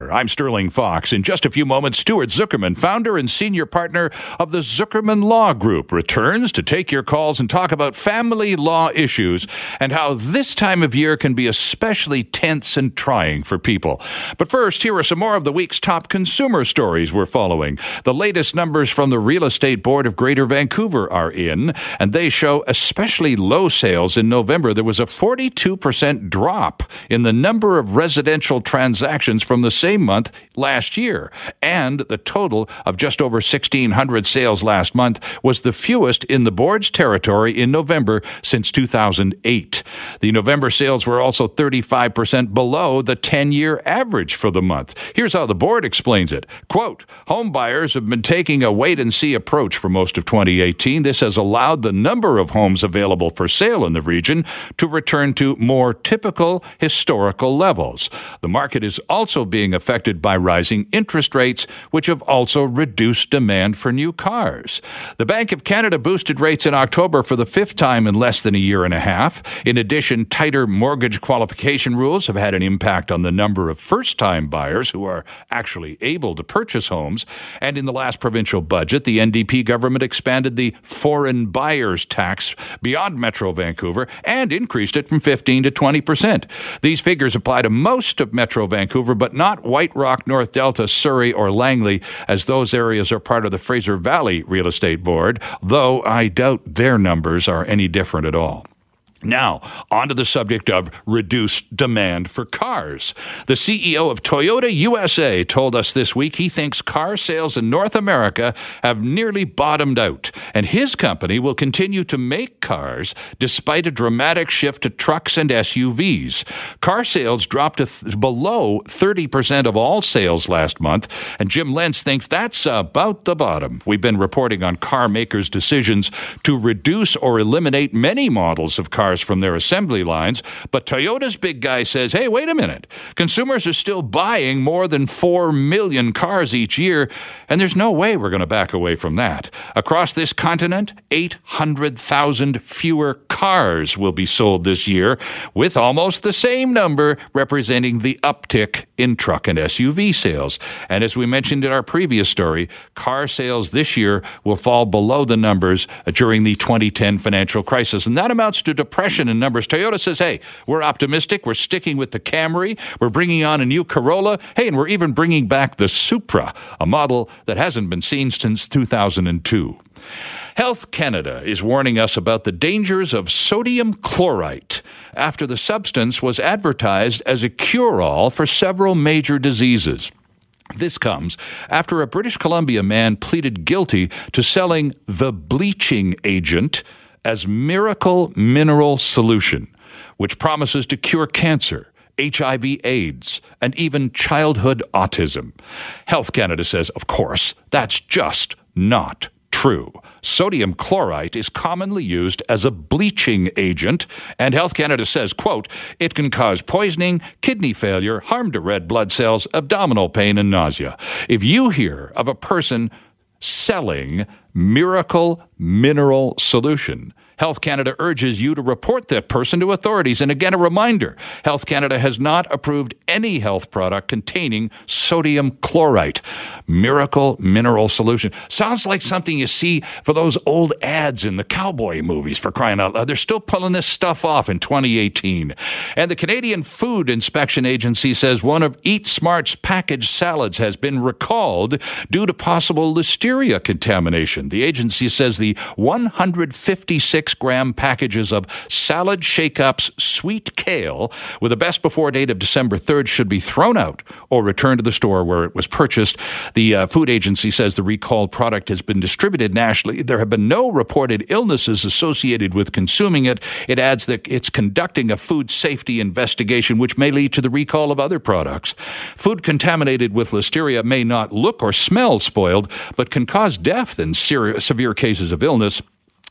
I'm Sterling Fox. In just a few moments, Stuart Zuckerman, founder and senior partner of the Zuckerman Law Group, returns to take your calls and talk about family law issues and how this time of year can be especially tense and trying for people. But first, here are some more of the week's top consumer stories we're following. The latest numbers from the Real Estate Board of Greater Vancouver are in, and they show especially low sales in November. There was a 42% drop in the number of residential transactions from the same month last year. And the total of just over 1,600 sales last month was the fewest in the board's territory in November since 2008. The November sales were also 35% below the 10 year average for the month. Here's how the board explains it. Quote, home buyers have been taking a wait and see approach for most of 2018. This has allowed the number of homes available for sale in the region to return to more typical historical levels. The market is also being affected by rising interest rates, which have also reduced demand for new cars. The Bank of Canada boosted rates in October for the fifth time in less than a year and a half. In addition, tighter mortgage qualification rules have had an impact on the number of first time buyers who are actually able to purchase homes. And in the last provincial budget, the NDP government expanded the foreign buyers tax beyond Metro Vancouver and increased it from 15 to 20 percent. These figures apply to most of Metro Vancouver, but not White Rock, North Delta, Surrey, or Langley, as those areas are part of the Fraser Valley Real Estate Board, though I doubt their numbers are any different at all. Now, on to the subject of reduced demand for cars. The CEO of Toyota USA told us this week he thinks car sales in North America have nearly bottomed out, and his company will continue to make cars despite a dramatic shift to trucks and SUVs. Car sales dropped to th- below 30% of all sales last month, and Jim Lentz thinks that's about the bottom. We've been reporting on car makers' decisions to reduce or eliminate many models of cars cars from their assembly lines. But Toyota's big guy says, hey, wait a minute. Consumers are still buying more than 4 million cars each year, and there's no way we're going to back away from that. Across this continent, 800,000 fewer cars will be sold this year, with almost the same number representing the uptick in truck and SUV sales. And as we mentioned in our previous story, car sales this year will fall below the numbers during the 2010 financial crisis. And that amounts to depression depression in numbers. Toyota says, hey, we're optimistic. We're sticking with the Camry. We're bringing on a new Corolla. Hey, and we're even bringing back the Supra, a model that hasn't been seen since 2002. Health Canada is warning us about the dangers of sodium chlorite after the substance was advertised as a cure all for several major diseases. This comes after a British Columbia man pleaded guilty to selling the bleaching agent as Miracle Mineral Solution, which promises to cure cancer. HIV AIDS, and even childhood autism. Health Canada says, of course, that's just not true. Sodium chlorite is commonly used as a bleaching agent, and Health Canada says, quote, it can cause poisoning, kidney failure, harm to red blood cells, abdominal pain, and nausea. If you hear of a person selling miracle mineral solution, Health Canada urges you to report that person to authorities. And again, a reminder Health Canada has not approved any health product containing sodium chlorite. Miracle Mineral Solution. Sounds like something you see for those old ads in the cowboy movies for crying out loud. They're still pulling this stuff off in 2018. And the Canadian Food Inspection Agency says one of Eat Smart's packaged salads has been recalled due to possible listeria contamination. The agency says the 156 six gram packages of Salad Shake Ups sweet kale with a best before date of December 3rd should be thrown out or returned to the store where it was purchased. The uh, food agency says the recalled product has been distributed nationally. There have been no reported illnesses associated with consuming it. It adds that it's conducting a food safety investigation, which may lead to the recall of other products. Food contaminated with listeria may not look or smell spoiled, but can cause death in severe cases of illness.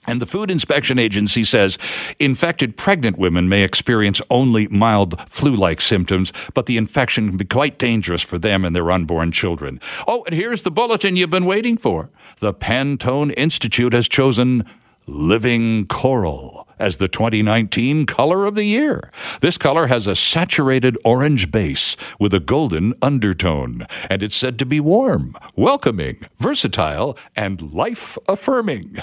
And the Food Inspection Agency says infected pregnant women may experience only mild flu like symptoms, but the infection can be quite dangerous for them and their unborn children. Oh, and here's the bulletin you've been waiting for. The Pantone Institute has chosen living coral as the 2019 color of the year. This color has a saturated orange base with a golden undertone, and it's said to be warm, welcoming, versatile, and life affirming.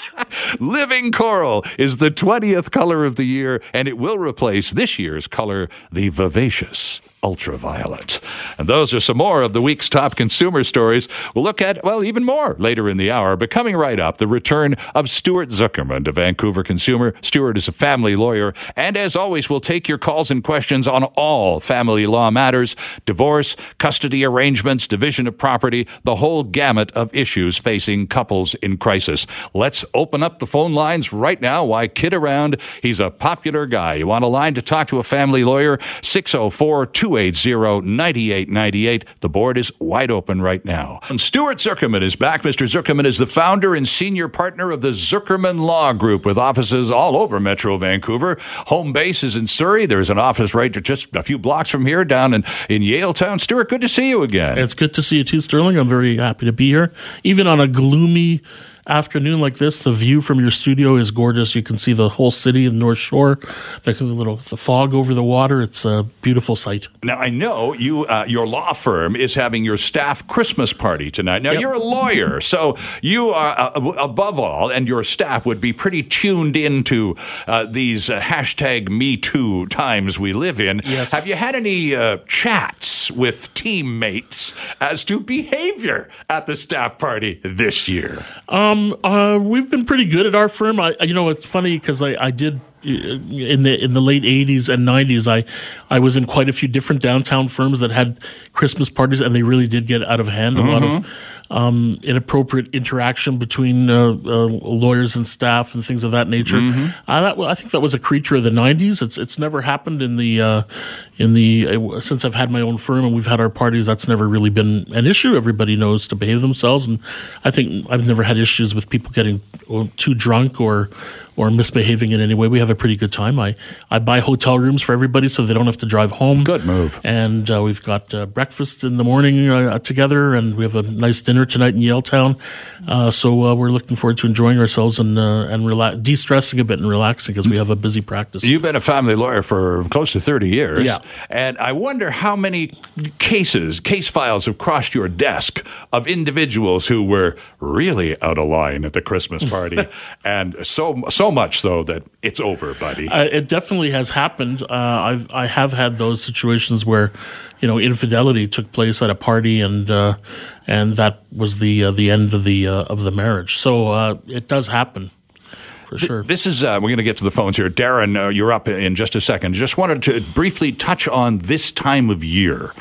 Living coral is the 20th color of the year, and it will replace this year's color, the vivacious ultraviolet. And those are some more of the week's top consumer stories. We'll look at, well, even more later in the hour. But coming right up, the return of Stuart Zuckerman to Vancouver Consumer. Stuart is a family lawyer. And as always, we'll take your calls and questions on all family law matters divorce, custody arrangements, division of property, the whole gamut of issues facing couples in crisis. Let's open up the phone lines right now. Why kid around? He's a popular guy. You want a line to talk to a family lawyer? 604 280 9898. The board is wide open right now. And Stuart Zuckerman is back. Mr. Zuckerman is the founder and senior partner of the Zuckerman Law Group with offices all over Metro Vancouver. Home base is in Surrey. There's an office right just a few blocks from here down in, in Yaletown. Stuart, good to see you again. It's good to see you too, Sterling. I'm very happy to be here. Even on a gloomy afternoon like this, the view from your studio is gorgeous. You can see the whole city, the North Shore, the little the fog over the water. It's a beautiful sight. Now I know you, uh, your law firm is having your staff Christmas party tonight. Now yep. you're a lawyer, so you are uh, above all, and your staff would be pretty tuned into uh, these uh, hashtag Me Too times we live in. Yes. Have you had any uh, chats with teammates as to behavior at the staff party this year? Um, um, uh, we've been pretty good at our firm. I, you know, it's funny because I, I did in the in the late 80s and 90s I I was in quite a few different downtown firms that had Christmas parties and they really did get out of hand mm-hmm. a lot of mm-hmm um, inappropriate interaction between uh, uh, lawyers and staff and things of that nature. Mm-hmm. Uh, that, I think that was a creature of the '90s. It's it's never happened in the uh, in the uh, since I've had my own firm and we've had our parties. That's never really been an issue. Everybody knows to behave themselves, and I think I've never had issues with people getting uh, too drunk or or misbehaving in any way. We have a pretty good time. I, I buy hotel rooms for everybody so they don't have to drive home. Good move. And uh, we've got uh, breakfast in the morning uh, together, and we have a nice dinner tonight in Yaletown. Uh, so uh, we're looking forward to enjoying ourselves and uh, and rela- de-stressing a bit and relaxing because we have a busy practice. You've been a family lawyer for close to 30 years. Yeah. And I wonder how many cases, case files have crossed your desk of individuals who were really out of line at the Christmas party and so so so much so that it's over, buddy. Uh, it definitely has happened. Uh, I've I have had those situations where, you know, infidelity took place at a party, and uh, and that was the uh, the end of the uh, of the marriage. So uh, it does happen for sure. This is, uh, we're going to get to the phones here. Darren, uh, you're up in just a second. Just wanted to briefly touch on this time of year.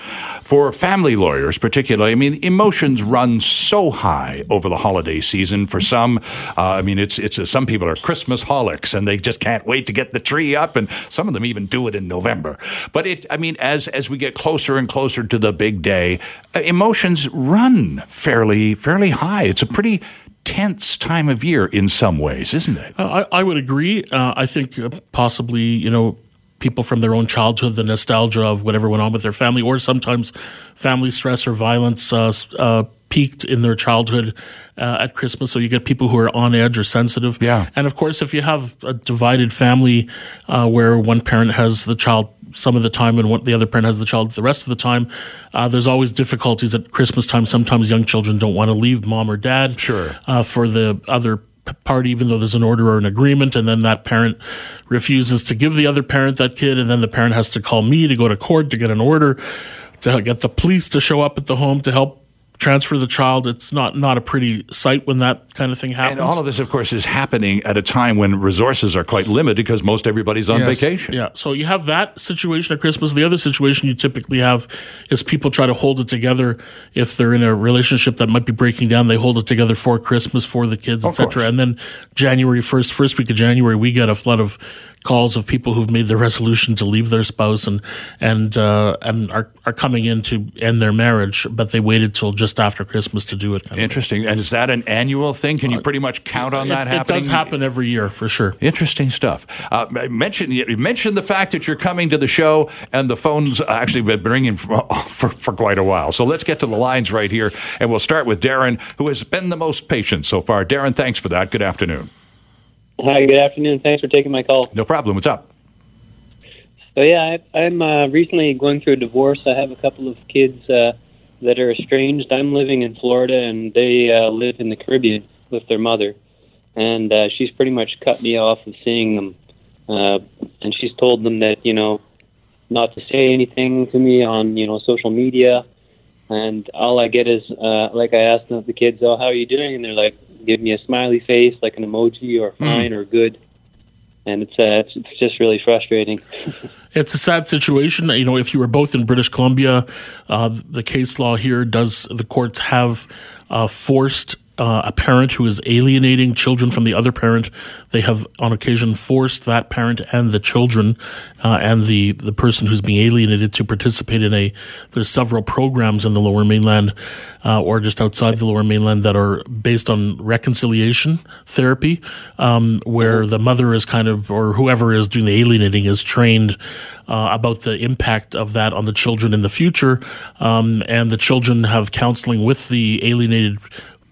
For family lawyers, particularly, I mean, emotions run so high over the holiday season. For some, uh, I mean, it's, it's uh, some people are Christmas holics and they just can't wait to get the tree up, and some of them even do it in November. But it, I mean, as, as we get closer and closer to the big day, uh, emotions run fairly, fairly high. It's a pretty tense time of year in some ways, isn't it? Uh, I, I, would agree. Uh, I think uh, possibly, you know, people from their own childhood, the nostalgia of whatever went on with their family, or sometimes family stress or violence uh, uh, peaked in their childhood uh, at Christmas. So you get people who are on edge or sensitive. Yeah. And of course, if you have a divided family where one parent has the child some of the time and what the other parent has the child the rest of the time. Uh, there's always difficulties at Christmas time. Sometimes young children don't want to leave mom or dad sure. Uh, for the other party, even though there's an order or an agreement, and then that parent refuses to give the other parent that kid, and then the parent has to call me to go to court to get an order to get the police to show up at the home to help transfer the child. It's not not a pretty sight when that kind of thing happens. And all of this, of course, is happening at a time when resources are quite limited because most everybody's on yes. vacation. Yeah. So you have that situation at Christmas. The other situation you typically have is people try to hold it together if they're in a relationship that might be breaking down. They hold it together for Christmas for the kids, etc. And then January first, first week of January, we get a flood of calls of people who've made the resolution to leave their spouse and and uh, and are are coming in to end their marriage, but they waited till just after Christmas to do it. Interesting. And is that an annual thing? Can you pretty much count on it, that happening? it does happen every year for sure. Interesting stuff. Uh, mention you mentioned the fact that you're coming to the show, and the phones actually been ringing for, for, for quite a while. So let's get to the lines right here, and we'll start with Darren, who has been the most patient so far. Darren, thanks for that. Good afternoon. Hi, good afternoon. Thanks for taking my call. No problem. What's up? So yeah, I, I'm uh, recently going through a divorce. I have a couple of kids uh, that are estranged. I'm living in Florida, and they uh, live in the Caribbean with their mother. And uh, she's pretty much cut me off of seeing them. Uh, and she's told them that you know not to say anything to me on you know social media. And all I get is uh, like I asked the kids, "Oh, how are you doing?" And they're like, give me a smiley face, like an emoji, or fine mm. or good and it's, uh, it's, it's just really frustrating. it's a sad situation. You know, if you were both in British Columbia, uh, the case law here does the courts have uh, forced uh, a parent who is alienating children from the other parent. They have, on occasion, forced that parent and the children uh, and the, the person who's being alienated to participate in a. There's several programs in the Lower Mainland uh, or just outside the Lower Mainland that are based on reconciliation therapy, um, where the mother is kind of or whoever is doing the alienating is trained uh, about the impact of that on the children in the future, um, and the children have counseling with the alienated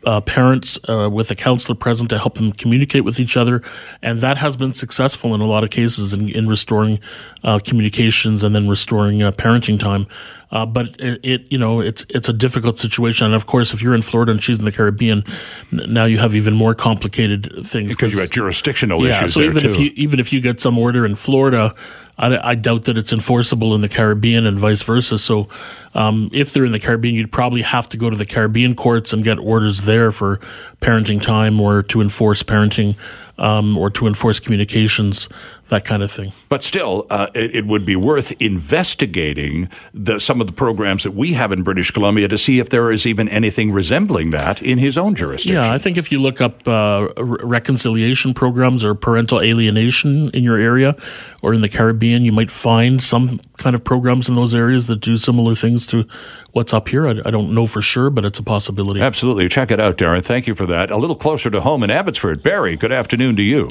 uh, parents uh, with a counselor present to help them communicate with each other, and that has been successful in a lot of cases in, in restoring uh, communications and then restoring uh, parenting time. Uh, but it, it, you know, it's it's a difficult situation, and of course, if you're in Florida and she's in the Caribbean, n- now you have even more complicated things because you have jurisdictional yeah, issues. So even too. if you even if you get some order in Florida, I, I, doubt that it's enforceable in the Caribbean and vice versa. So, um, if they're in the Caribbean, you'd probably have to go to the Caribbean courts and get orders there for parenting time or to enforce parenting um, or to enforce communications, that kind of thing. But still, uh, it, it, would be worth investigating the, some of the programs that we have in British Columbia to see if there is even anything resembling that in his own jurisdiction. Yeah, I think if you look up uh, reconciliation programs or parental alienation in your area or in the Caribbean, you might find some kind of programs in those areas that do similar things to what's up here. I, I, don't know for sure, but it's a possibility. Absolutely. Check it out, Darren. Thank you for that. A little closer to home in Abbotsford. Barry, good afternoon to you.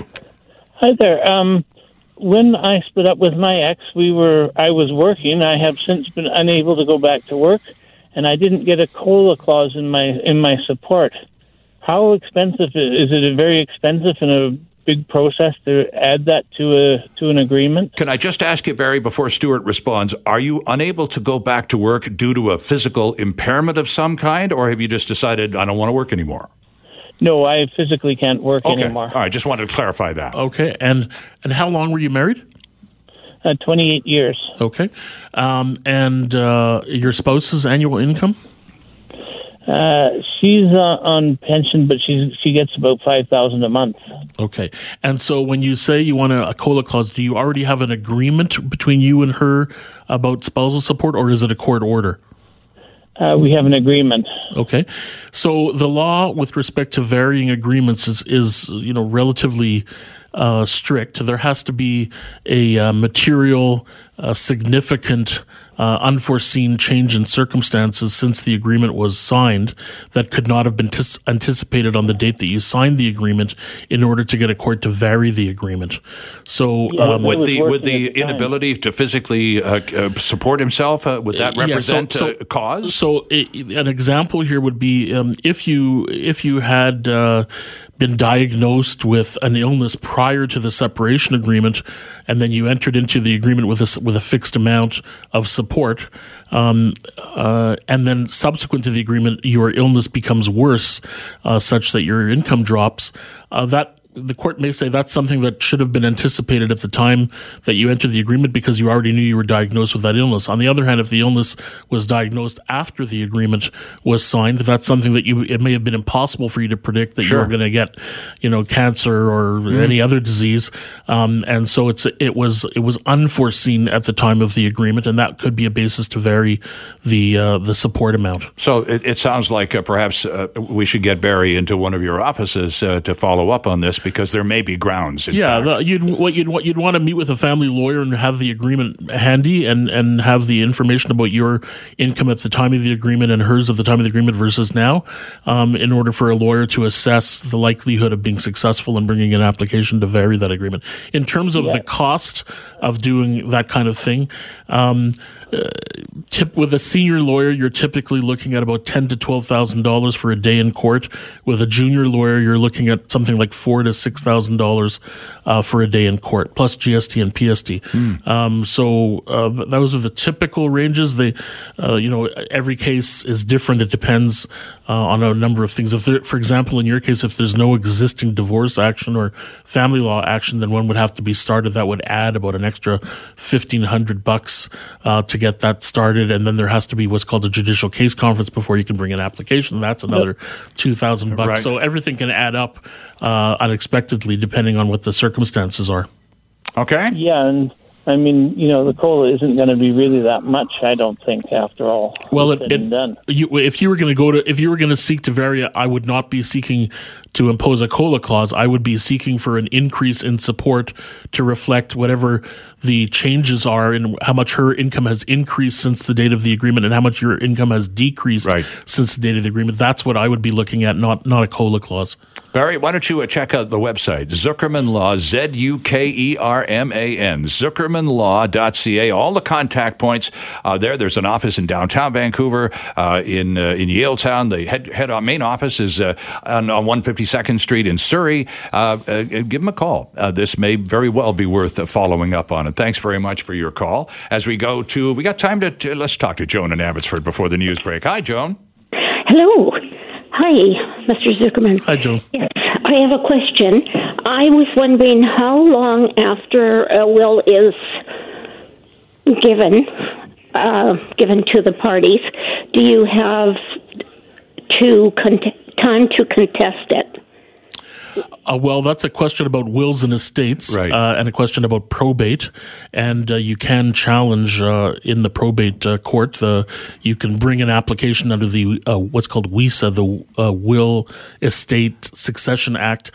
Hi there. Um, when I split up with my ex, we were I was working. I have since been unable to go back to work, and I didn't get a COLA clause in my in my support. How expensive is it? Very expensive and a big process to add that to a to an agreement. Can I just ask you, Barry, before Stuart responds, are you unable to go back to work due to a physical impairment of some kind, or have you just decided I don't want to work anymore? No, I physically can't work okay. anymore. All right, just wanted to clarify that. Okay, and and how long were you married? Uh, Twenty eight years. Okay, um, and uh, your spouse's annual income? Uh, she's uh, on pension, but she's she gets about five thousand a month. Okay, and so when you say you want a, a COLA clause, do you already have an agreement between you and her about spousal support, or is it a court order? Uh, we have an agreement. Okay, so the law with respect to varying agreements is is you know relatively uh, strict. There has to be a uh, material, uh, significant uh, unforeseen change in circumstances since the agreement was signed that could not have been tis- anticipated on the date that you signed the agreement in order to get a court to vary the agreement. So, yeah, um, would the would the inability to physically uh, uh, support himself uh, would that represent yeah, so, so, a cause? So, an example here would be um, if you if you had uh, been diagnosed with an illness prior to the separation agreement, and then you entered into the agreement with a, with a fixed amount of support, um, uh, and then subsequent to the agreement, your illness becomes worse, uh, such that your income drops. Uh, that the court may say that's something that should have been anticipated at the time that you entered the agreement because you already knew you were diagnosed with that illness. On the other hand, if the illness was diagnosed after the agreement was signed, that's something that you it may have been impossible for you to predict that sure. you were going to get, you know, cancer or mm. any other disease, um, and so it's it was it was unforeseen at the time of the agreement, and that could be a basis to vary the uh, the support amount. So it, it sounds like uh, perhaps uh, we should get Barry into one of your offices uh, to follow up on this because there may be grounds. yeah, the, you'd what you'd you'd want to meet with a family lawyer and have the agreement handy and and have the information about your income at the time of the agreement and hers at the time of the agreement versus now, um, in order for a lawyer to assess the likelihood of being successful in bringing an application to vary that agreement. In terms of yeah. the cost of doing that kind of thing. Um, uh, tip with a senior lawyer, you're typically looking at about ten to twelve thousand dollars for a day in court. With a junior lawyer, you're looking at something like four to six thousand uh, dollars for a day in court, plus GST and PST. Mm. Um, so uh, those are the typical ranges. They, uh, you know, every case is different. It depends uh, on a number of things. If there, for example, in your case, if there's no existing divorce action or family law action, then one would have to be started. That would add about an extra fifteen hundred bucks uh, to get that started, and then there has to be what's called a judicial case conference before you can bring an application. That's another two thousand bucks. Right. So everything can add up uh, unexpectedly depending on what the circumstances are. Okay. Yeah, and I mean, you know, the cola isn't going to be really that much. I don't think, after all. Well, it, it you, if you were going to go to, if you were going to seek to vary, I would not be seeking to impose a COLA clause, I would be seeking for an increase in support to reflect whatever the changes are in how much her income has increased since the date of the agreement and how much your income has decreased right. since the date of the agreement. That's what I would be looking at, not not a COLA clause. Barry, why don't you uh, check out the website, Zuckerman Law, Z U K E R M A N, zuckermanlaw.ca. All the contact points uh, there. There's an office in downtown Vancouver, uh, in uh, in Yaletown. The head, head main office is uh, on, on 150. 52nd Street in Surrey, uh, uh, give them a call. Uh, this may very well be worth following up on. And thanks very much for your call. As we go to, we got time to, to let's talk to Joan in Abbotsford before the news break. Hi, Joan. Hello. Hi, Mr. Zuckerman. Hi, Joan. Yes, I have a question. I was wondering how long after a will is given uh, given to the parties do you have to con- time to contest it. Uh, well, that's a question about wills and estates, right. uh, and a question about probate. And uh, you can challenge uh, in the probate uh, court. you can bring an application under the uh, what's called WESA, the Will Estate Succession Act.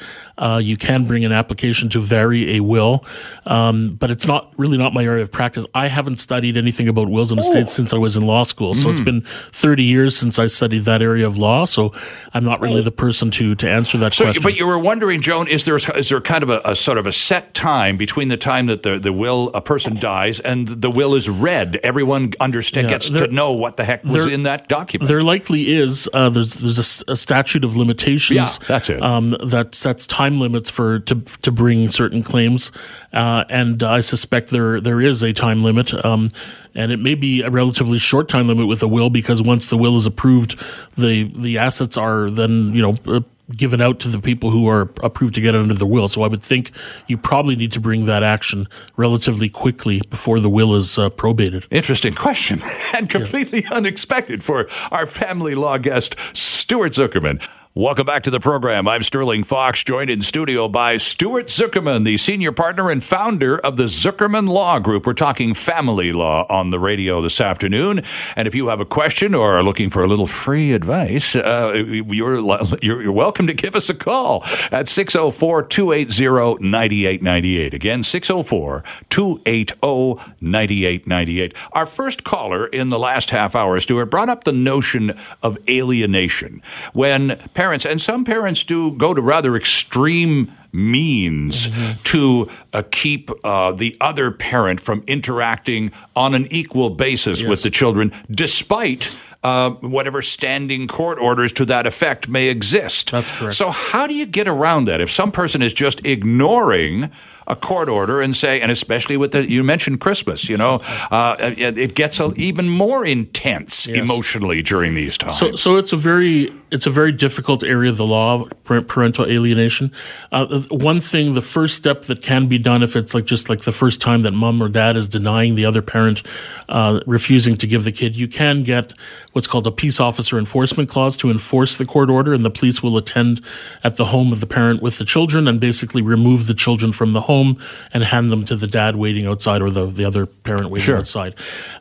you can bring an application to vary a will, um, but it's not really not my area of practice. I haven't studied anything about wills and estates oh. since I was in law school, so mm. it's been thirty years since I studied that area of law. So I'm not really the person to to answer that so, question. But you were wondering Joan, is there is there kind of a, a, sort of a set time between the time that the, the will a person dies and the will is read? Everyone understand yeah, gets there, to know what the heck was there, in that document. There likely is. Uh, there's there's a, a, statute of limitations. Yeah, that's it. Um, that sets time limits for to to bring certain claims, uh, and I suspect there there is a time limit. Um, and it may be a relatively short time limit with a will because once the will is approved, the the assets are then you know uh, given out to the people who are approved to get it under the will. So I would think you probably need to bring that action relatively quickly before the will is uh, probated. Interesting question and completely yeah. unexpected for our family law guest, Stuart Zuckerman. Welcome back to the program. I'm Sterling Fox, joined in studio by Stuart Zuckerman, the senior partner and founder of the Zuckerman Law Group. We're talking family law on the radio this afternoon. And if you have a question or are looking for a little free advice, uh, you're, you're, you're welcome to give us a call at 604 280 9898. Again, 604 280 9898. Our first caller in the last half hour, Stuart, brought up the notion of alienation. When parents parents, and some parents do go to rather extreme means mm-hmm. to uh, keep uh, the other parent from interacting on an equal basis yes. with the children, despite. Uh, whatever standing court orders to that effect may exist. That's correct. So, how do you get around that? If some person is just ignoring a court order and say, and especially with the, you mentioned Christmas, you know, uh, it gets a, even more intense yes. emotionally during these times. So, so it's a very, it's a very difficult area of the law, parental alienation. Uh, one thing, the first step that can be done if it's like just like the first time that mom or dad is denying the other parent, uh, refusing to give the kid, you can get what's called a peace officer enforcement clause to enforce the court order, and the police will attend at the home of the parent with the children and basically remove the children from the home home and hand them to the dad waiting outside or the, the other parent waiting sure. outside.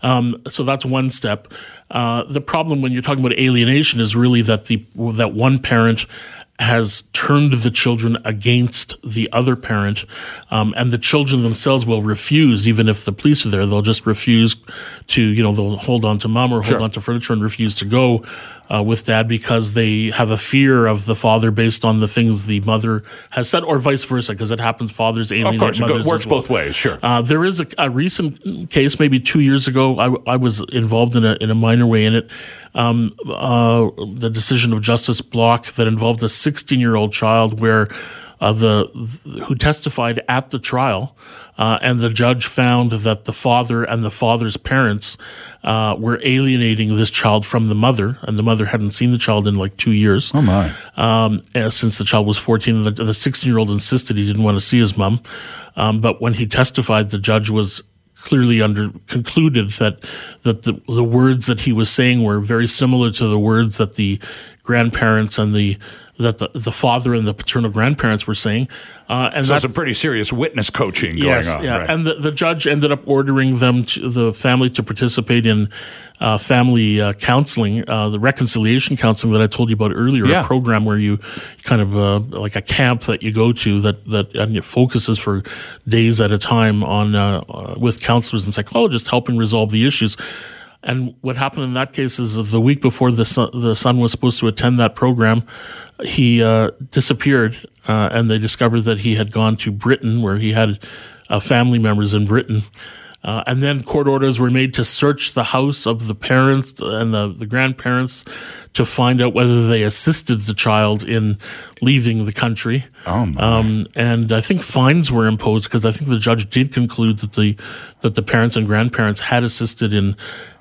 Um, so that's one step. Uh, the problem when you're talking about alienation is really that the that one parent has turned the children against the other parent, um, and the children themselves will refuse, even if the police are there. They'll just refuse to, you know, they'll hold on to mom or hold Sure. on to furniture and refuse to go uh, with dad because they have a fear of the father based on the things the mother has said, or vice versa, because it happens. Fathers alienate Of course, it mothers. works well. both ways. Sure. Uh, there is a, a recent case, maybe two years ago. I, I was involved in a in a minor way in it. Um, uh, the decision of Justice Block that involved a 16 year old child, where uh, the who testified at the trial, uh, and the judge found that the father and the father's parents uh, were alienating this child from the mother, and the mother hadn't seen the child in like two years oh my. um, since the child was 14. The, the 16 year old insisted he didn't want to see his mom. Um, but when he testified, the judge was clearly under concluded that that the, the words that he was saying were very similar to the words that the grandparents and the that the, the father and the paternal grandparents were saying, uh, and So that, some pretty serious witness coaching going yes, on. yeah, right. and the, the judge ended up ordering them, to, the family, to participate in uh, family uh, counseling, uh, the reconciliation counseling that I told you about earlier, Yeah. a program where you kind of uh, like a camp that you go to that that and it focuses for days at a time on uh, with counselors and psychologists helping resolve the issues. And what happened in that case is the week before the son, the son was supposed to attend that program, he uh, disappeared, uh, and they discovered that he had gone to Britain, where he had uh, family members in Britain. Uh, and then court orders were made to search the house of the parents and the, the grandparents to find out whether they assisted the child in leaving the country. Oh. Um, and I think fines were imposed because I think the judge did conclude that the that the parents and grandparents had assisted in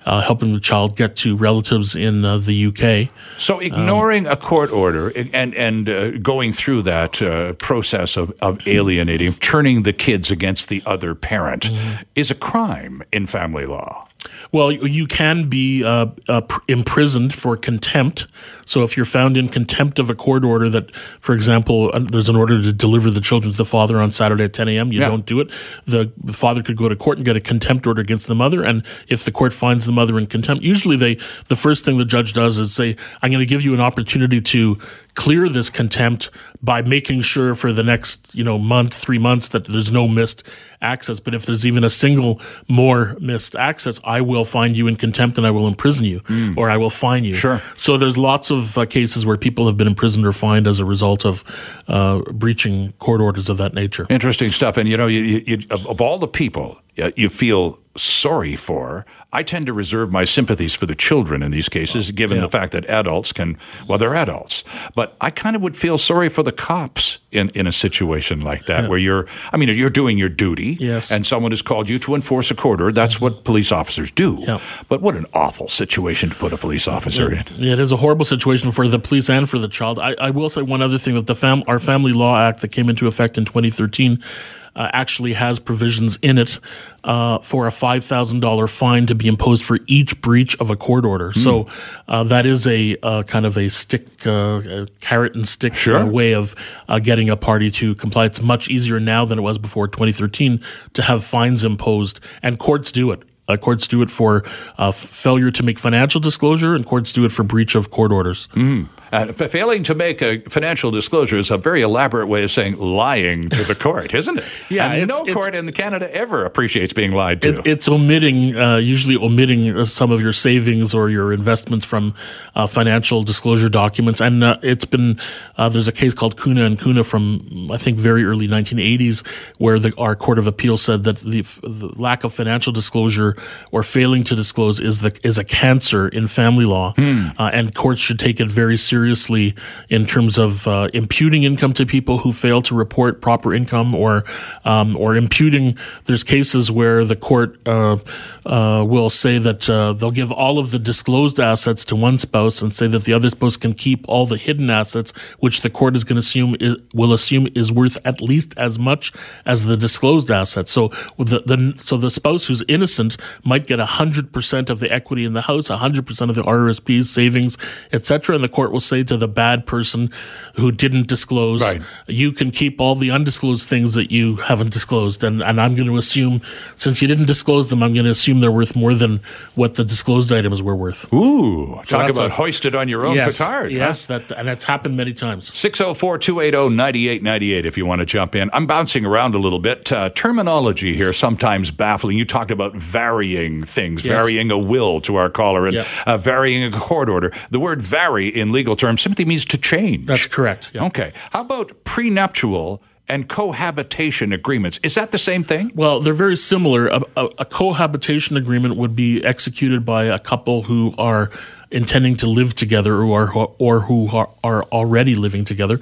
uh, helping the child get to relatives in uh, the UK. So ignoring a court order and and uh, going through that uh, process of, of alienating, turning the kids against the other parent, is a crime in family law. Well, you- can be uh, uh, imprisoned for contempt. So if you're found in contempt of a court order that, for example, uh, there's an order to deliver the children to the father on Saturday at 10 a.m., you Yeah. don't do it. The father could go to court and get a contempt order against the mother. And if the court finds the mother in contempt, usually they the first thing the judge does is say, "I'm going to give you an opportunity to clear this contempt by making sure for the next you know month, three months that there's no missed access. But if there's even a single more missed access, I will find you in contempt and I will imprison you or I will fine you. Sure. So there's lots of uh, cases where people have been imprisoned or fined as a result of uh, breaching court orders of that nature. Interesting stuff. And you know, you, you, you, of, of all the people uh, you feel sorry for, I tend to reserve my sympathies for the children in these cases, given the fact that adults can, well, they're adults. But I kind of would feel sorry for the cops in, in a situation like that, where you're, I mean, you're doing your duty, Yes. and someone has called you to enforce a order. That's what police officers do. Yeah. But what an awful situation to put a police officer in. It is a horrible situation for the police and for the child. I, I will say one other thing that the fam- our Family Law Act that came into effect in 2013 uh, actually has provisions in it uh, for a $5,000 fine to be imposed for each breach of a court order. Hmm. So uh, that is a uh, kind of a stick, uh, a carrot and stick Sure. uh, way of uh, getting a party to comply. It's much easier now than it was before 2013 to have fines imposed, and courts do it. Uh, courts do it for uh, failure to make financial disclosure, and courts do it for breach of court orders. Uh, f- failing to make a financial disclosure is a very elaborate way of saying lying to the court, isn't it? Yeah, and it's- no it's- court in Canada ever appreciates being lied to. It, it's omitting, uh, usually omitting uh, some of your savings or your investments from uh, financial disclosure documents. And uh, it's been, uh, there's a case called Cunha and Cunha from, I think, very early 1980s, where the, our Court of Appeal said that the, the lack of financial disclosure or failing to disclose is, the, is a cancer in family law. Uh, and courts should take it very seriously in terms of uh, imputing income to people who fail to report proper income or, um, or imputing. There's cases where the court uh, uh, will say that uh, they'll give all of the disclosed assets to one spouse and say that the other spouse can keep all the hidden assets, which the court is going to assume is, will assume is worth at least as much as the disclosed assets. So the, the so the spouse who's innocent might get hundred percent of the equity in the house, hundred percent of the RRSPs, savings, etc., and the court will say to the bad person who didn't disclose, Right. you can keep all the undisclosed things that you haven't disclosed. And, and I'm going to assume, since you didn't disclose them, I'm going to assume they're worth more than what the disclosed items were worth. Ooh, talk about a- hoisted on your own yes, petard. huh? yes, that and that's happened many times. 604 280 9898 if you want to jump in. I'm bouncing around a little bit. Uh, terminology here sometimes baffling. You talked about varying things, Yes. varying a will to our caller, and uh, varying a court order. The word vary in legal terms simply means to change. That's correct. yeah. Okay. How about prenuptial and cohabitation agreements? Is that the same thing? Well, they're very similar. A, a, a cohabitation agreement would be executed by a couple who are intending to live together or are, or who are, are already living together,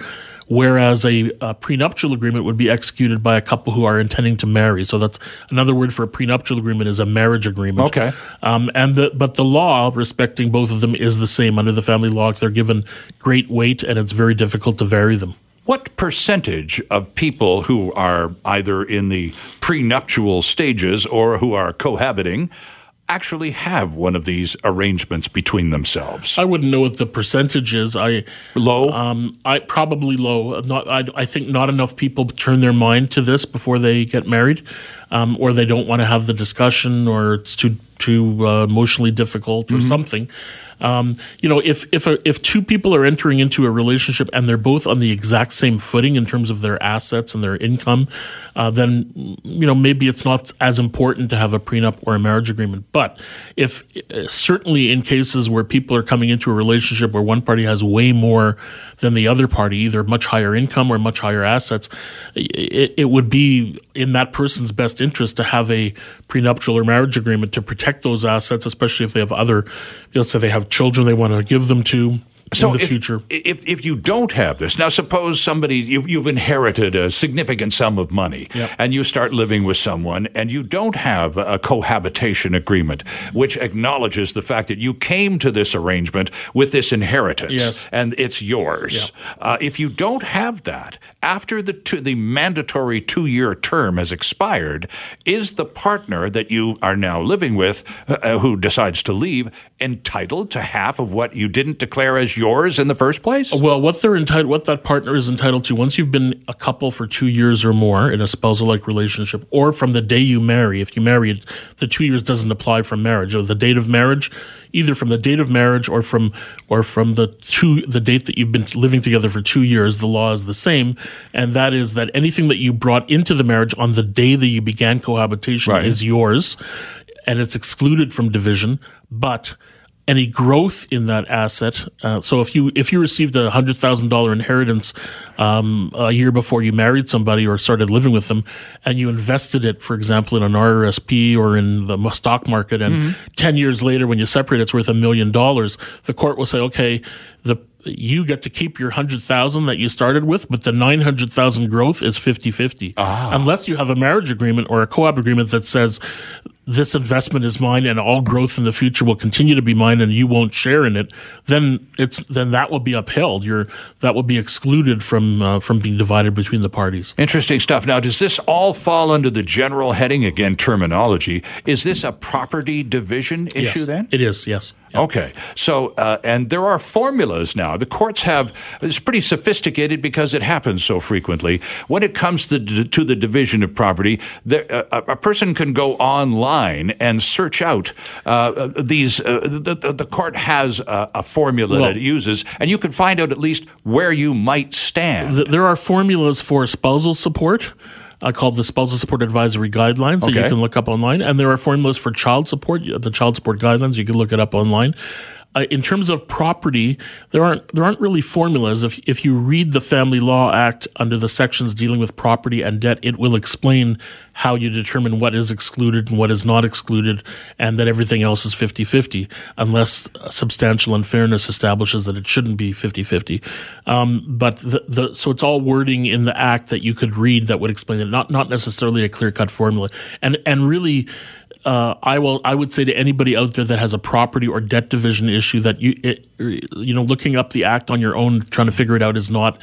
whereas a, a prenuptial agreement would be executed by a couple who are intending to marry. So that's another word for a prenuptial agreement is a marriage agreement. Okay. Um, and the, but the law respecting both of them is the same under the family law. They're given great weight, and it's very difficult to vary them. What percentage of people who are either in the prenuptial stages or who are cohabiting actually have one of these arrangements between themselves? I wouldn't know what the percentage is. I Low? Um, I probably low. Not, I, I think not enough people turn their mind to this before they get married, um, or they don't want to have the discussion, or it's too too uh, emotionally difficult, or something. Um, you know, if if a, if two people are entering into a relationship and they're both on the exact same footing in terms of their assets and their income, uh, then you know maybe it's not as important to have a prenup or a marriage agreement. But if uh, certainly in cases where people are coming into a relationship where one party has way more than the other party, either much higher income or much higher assets, it, it would be in that person's best interest to have a prenuptial or marriage agreement to protect those assets, especially if they have other, let's say they have children they want to give them to in the if, future. If, if you don't have this, now suppose somebody, you've, you've inherited a significant sum of money Yep. and you start living with someone and you don't have a cohabitation agreement which acknowledges the fact that you came to this arrangement with this inheritance Yes. and it's yours. Uh, if you don't have that, after the, two, the mandatory two year term has expired, is the partner that you are now living with uh, uh, who decides to leave entitled to half of what you didn't declare as yours in the first place? Well, what they're entitled, what that partner is entitled to, once you've been a couple for two years or more in a spousal-like relationship, or from the day you marry, if you marry, the two years doesn't apply from marriage, or the date of marriage, either from the date of marriage or from or from the two the date that you've been living together for two years, the law is the same, and that is that anything that you brought into the marriage on the day that you began cohabitation Right. is yours, and it's excluded from division, but any growth in that asset. Uh, so if you if you received a hundred thousand dollar inheritance um, a year before you married somebody or started living with them, and you invested it, for example, in an RRSP or in the stock market, and ten years later, when you separate, it's worth a million dollars. The court will say, okay, the you get to keep your 100,000 that you started with, but the 900,000 growth is 50-50. Unless you have a marriage agreement or a co-op agreement that says this investment is mine and all growth in the future will continue to be mine and you won't share in it, then it's then that will be upheld. You're that will be excluded from uh, from being divided between the parties. Interesting stuff. Now, does this all fall under the general heading? Again, terminology. Is this a property division issue Yes, then? It is, yes. Okay. So, uh, and there are formulas now. The courts have, it's pretty sophisticated because it happens so frequently. When it comes to, to the division of property, there, uh, a, a person can go online and search out uh, these, uh, the, the, the court has a, a formula Well- that it uses, and you can find out at least where you might stand. Th- There are formulas for spousal support. Uh, called the Spousal Support Advisory Guidelines that Okay. you can look up online, and there are formulas for child support. The Child Support Guidelines you can look it up online. Uh, in terms of property, there aren't there aren't really formulas. If if you read the Family Law Act under the sections dealing with property and debt, it will explain how you determine what is excluded and what is not excluded, and that everything else is 50-50, unless substantial unfairness establishes that it shouldn't be 50-50. Um, but the, the so it's all wording in the act that you could read that would explain it, not not necessarily a clear cut formula. And and really, uh, I will I would say to anybody out there that has a property or debt division issue that you it, you know looking up the act on your own trying to figure it out is not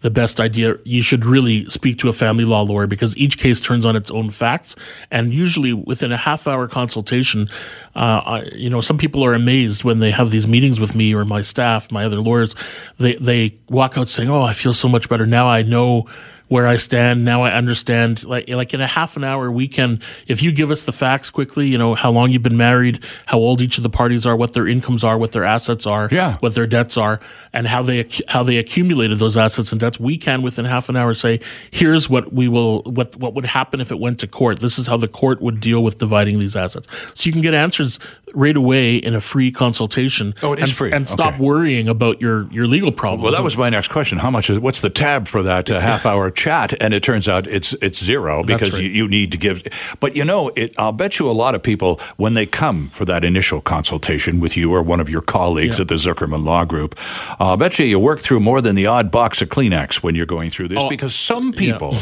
the best idea. You should really speak to a family law lawyer because each case turns on its own facts, and usually within a half hour consultation, uh, I, you know, some people are amazed when they have these meetings with me or my staff, my other lawyers. They they walk out saying, "Oh, I feel so much better now. I know." Where I stand. Now I understand. Like like in a half an hour, we can. If you give us the facts quickly, you know how long you've been married, how old each of the parties are, what their incomes are, what their assets are, Yeah. what their debts are, and how they how they accumulated those assets and debts. We can within half an hour say, here's what we will what what would happen if it went to court. This is how the court would deal with dividing these assets. So you can get answers right away in a free consultation. Oh, it is and, free. and stop Okay. worrying about your your legal problems. Well, that was my next question. How much is what's the tab for that uh, half hour chat? And it turns out it's it's zero because right. you, you need to give. But you know, it, I'll bet you a lot of people when they come for that initial consultation with you or one of your colleagues Yeah. at the Zuckerman Law Group, I'll bet you you work through more than the odd box of Kleenex when you're going through this Oh, because some people.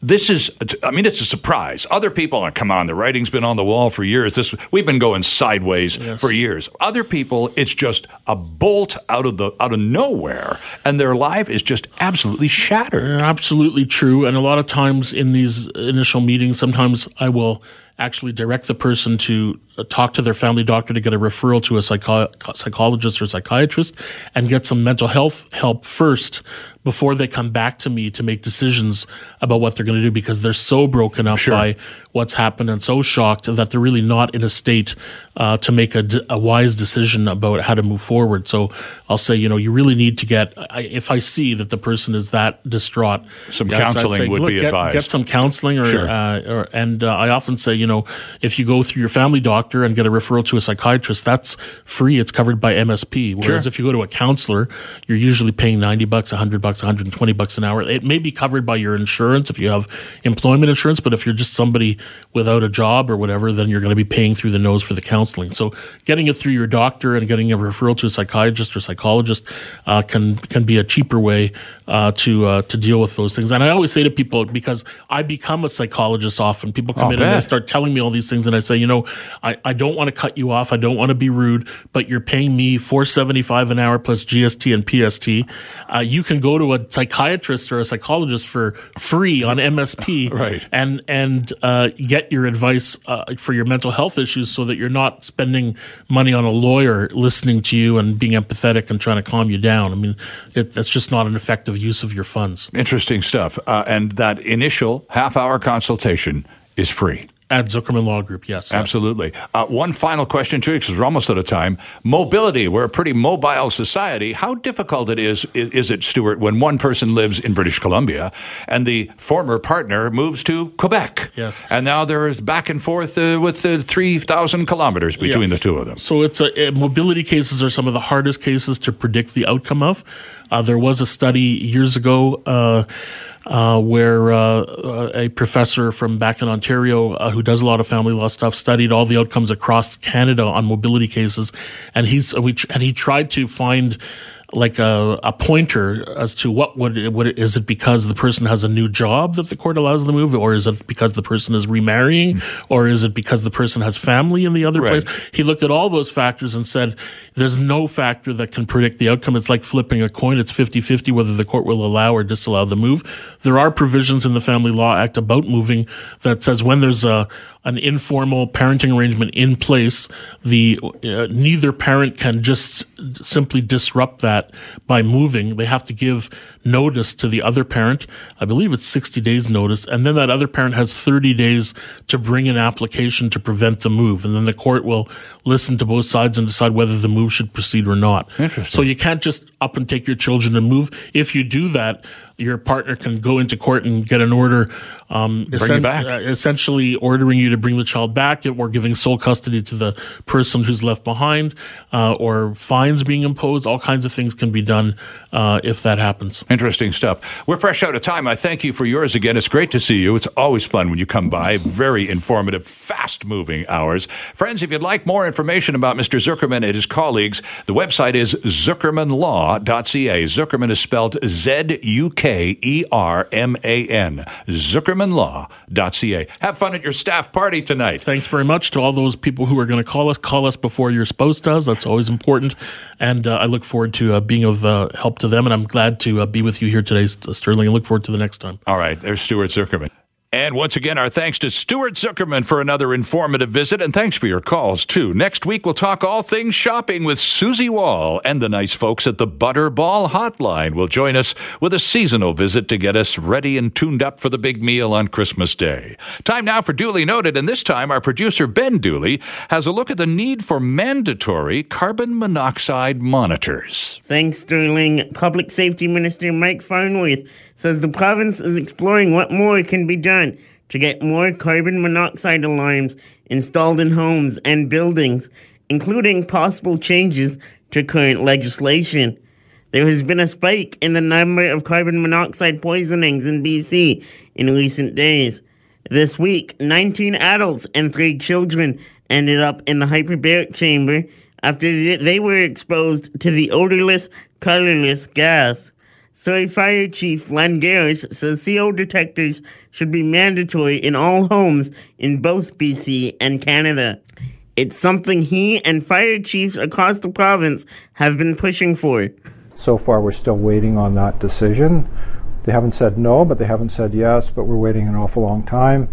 This is, I mean, it's a surprise. Other people come on, the writing's been on the wall for years. This, we've been going sideways for years. Other people, it's just a bolt out of the, out of nowhere, and their life is just absolutely shattered. Absolutely true. And a lot of times in these initial meetings, sometimes I will actually direct the person to talk to their family doctor to get a referral to a psycho- psychologist or psychiatrist and get some mental health help first before they come back to me to make decisions about what they're going to do because they're so broken up by what's happened and so shocked that they're really not in a state uh, to make a, d- a wise decision about how to move forward. So I'll say, you know, you really need to get, I, if I see that the person is that distraught, Some Yes, counseling say, would be get, advised. Get some counseling, or, Sure. uh, or and uh, I often say, you know, if you go through your family doctor and get a referral to a psychiatrist, that's free. It's covered by MSP. Whereas Sure. if you go to a counselor, you're usually paying ninety bucks, hundred bucks, one hundred and twenty bucks an hour. It may be covered by your insurance if you have employment insurance, but if you're just somebody without a job or whatever, then you're going to be paying through the nose for the counseling. So getting it through your doctor and getting a referral to a psychiatrist or psychologist uh, can can be a cheaper way uh, to uh, to deal with those things. And I always say to people because I become a psychologist often. People come I'll in and they start telling me all these things, and I say, you know, I, I don't want to cut you off. I don't want to be rude, but you're paying me four seventy five an hour plus GST and PST. Uh, you can go to a psychiatrist or a psychologist for free on MSP, Right. And and uh, get your advice uh, for your mental health issues, so that you're not spending money on a lawyer listening to you and being empathetic and trying to calm you down. I mean, it, that's just not an effective use of your funds. Interesting stuff. Uh, and that initial half hour consultation is free. At Zukerman Law Group, yes. Absolutely. Uh, one final question, too, because we're almost out of time. Mobility. We're a pretty mobile society. How difficult it is, is, it, Stuart, when one person lives in British Columbia and the former partner moves to Quebec? Yes. And now there is back and forth uh, with uh, 3,000 kilometers between Yeah. the two of them. So it's a, uh, mobility cases are some of the hardest cases to predict the outcome of. Uh, there was a study years ago uh, uh, where uh, uh, a professor from back in Ontario uh, who does a lot of family law stuff studied all the outcomes across Canada on mobility cases, and he's we and he tried to find like a, a pointer as to what would it, would it, is it because the person has a new job that the court allows them to move, or is it because the person is remarrying, mm-hmm. or is it because the person has family in the other Right. place? He looked at all those factors and said, there's no factor that can predict the outcome. It's like flipping a coin. It's 50 50 whether the court will allow or disallow the move. There are provisions in the Family Law Act about moving that says when there's a an informal parenting arrangement in place, the uh, neither parent can just simply disrupt that by moving. They have to give notice to the other parent. I believe it's 60 days notice, and then that other parent has 30 days to bring an application to prevent the move, and then the court will listen to both sides and decide whether the move should proceed or not. Interesting. So you can't just up and take your children and move. If you do that, your partner can go into court and get an order, um, you back. uh, essentially ordering you to bring the child back or giving sole custody to the person who's left behind, uh, or fines being imposed. All kinds of things can be done uh, if that happens. Interesting stuff. We're fresh out of time. I thank you for yours again. It's great to see you. It's always fun when you come by. Very informative, fast moving hours. Friends, if you'd like more information about Mr. Zukerman and his colleagues, the website is zukermanlaw.ca. Zukerman is spelled Z U K E R M A N. Zukermanlaw.ca. Have fun at your staff party. tonight. Thanks very much to all those people who are going to call us. Call us before your spouse does. That's always important. And uh, I look forward to uh, being of uh, help to them. And I'm glad to uh, be with you here today, Sterling. And look forward to the next time. All right. There's Stuart Zukerman. And once again, our thanks to Stuart Zukerman for another informative visit, and thanks for your calls, too. Next week, we'll talk all things shopping with Susie Wall, and the nice folks at the Butterball Hotline will join us with a seasonal visit to get us ready and tuned up for the big meal on Christmas Day. Time now for Duly Noted, and this time, our producer, Ben Dooley, has a look at the need for mandatory carbon monoxide monitors. Thanks, Sterling. Public Safety Minister Mike Farnworth says the province is exploring what more can be done to get more carbon monoxide alarms installed in homes and buildings, including possible changes to current legislation. There has been a spike in the number of carbon monoxide poisonings in BC in recent days. This week, 19 adults and 3 children ended up in the hyperbaric chamber after they were exposed to the odorless, colorless gas. Surrey Fire Chief Len Garis says CO detectors should be mandatory in all homes in both BC and Canada. It's something he and fire chiefs across the province have been pushing for. So far, we're still waiting on that decision. They haven't said no, but they haven't said yes, but we're waiting an awful long time.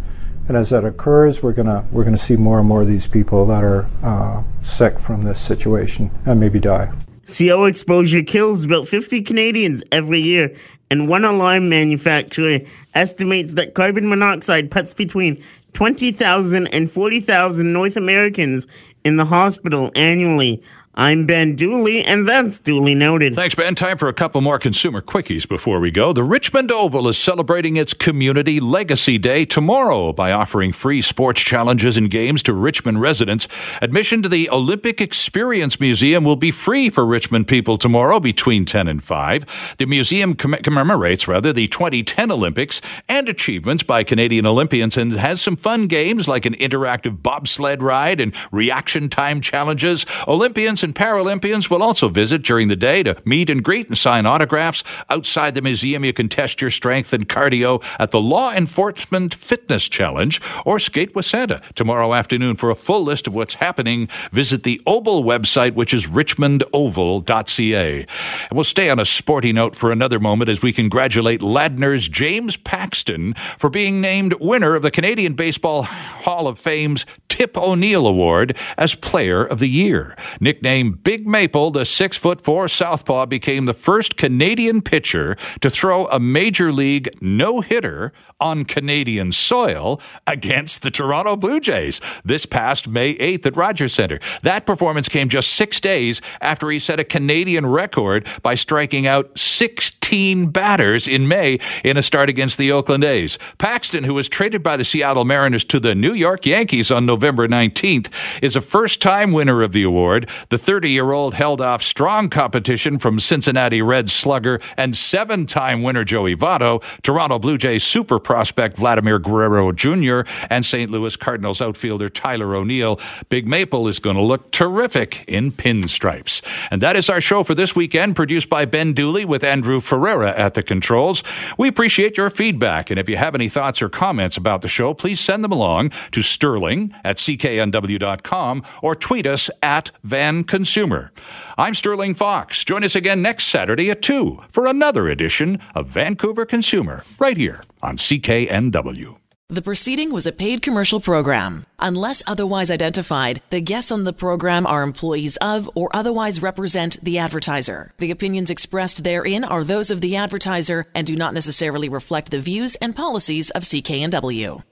And as that occurs, we're gonna we're gonna see more and more of these people that are uh, sick from this situation and maybe die. CO exposure kills about 50 Canadians every year, and one alarm manufacturer estimates that carbon monoxide puts between 20,000 and 40,000 North Americans in the hospital annually. I'm Ben Dooley, and that's duly noted. Thanks, Ben. Time for a couple more consumer quickies before we go. The Richmond Oval is celebrating its Community Legacy Day tomorrow by offering free sports challenges and games to Richmond residents. Admission to the Olympic Experience Museum will be free for Richmond people tomorrow between 10 and 5. The museum commemorates, rather, the 2010 Olympics and achievements by Canadian Olympians and has some fun games like an interactive bobsled ride and reaction time challenges. Olympians and Paralympians will also visit during the day to meet and greet and sign autographs. Outside the museum, you can test your strength and cardio at the Law Enforcement Fitness Challenge or skate with Santa. Tomorrow afternoon, for a full list of what's happening, visit the Oval website, which is richmondoval.ca. And we'll stay on a sporty note for another moment as we congratulate Ladner's James Paxton for being named winner of the Canadian Baseball Hall of Fame's Tip O'Neill Award as Player of the Year. Nicknamed Big Maple, the six foot four southpaw became the first Canadian pitcher to throw a major league no hitter on Canadian soil against the Toronto Blue Jays this past May 8th at Rogers Centre. That performance came just six days after he set a Canadian record by striking out 16 batters in May in a start against the Oakland A's. Paxton, who was traded by the Seattle Mariners to the New York Yankees on November November 19th, is a first time winner of the award. The 30 year old held off strong competition from Cincinnati Reds slugger and seven time winner Joey Votto, Toronto Blue Jays super prospect Vladimir Guerrero Jr., and St. Louis Cardinals outfielder Tyler O'Neill. Big Maple is going to look terrific in pinstripes. And that is our show for this weekend, produced by Ben Dooley with Andrew Ferreira at the controls. We appreciate your feedback, and if you have any thoughts or comments about the show, please send them along to Sterling at cknw.com or tweet us at Van Consumer. I'm Sterling Fox. Join us again next Saturday at 2 for another edition of Vancouver Consumer, right here on CKNW. The proceeding was a paid commercial program. Unless otherwise identified, the guests on the program are employees of or otherwise represent the advertiser. The opinions expressed therein are those of the advertiser and do not necessarily reflect the views and policies of CKNW.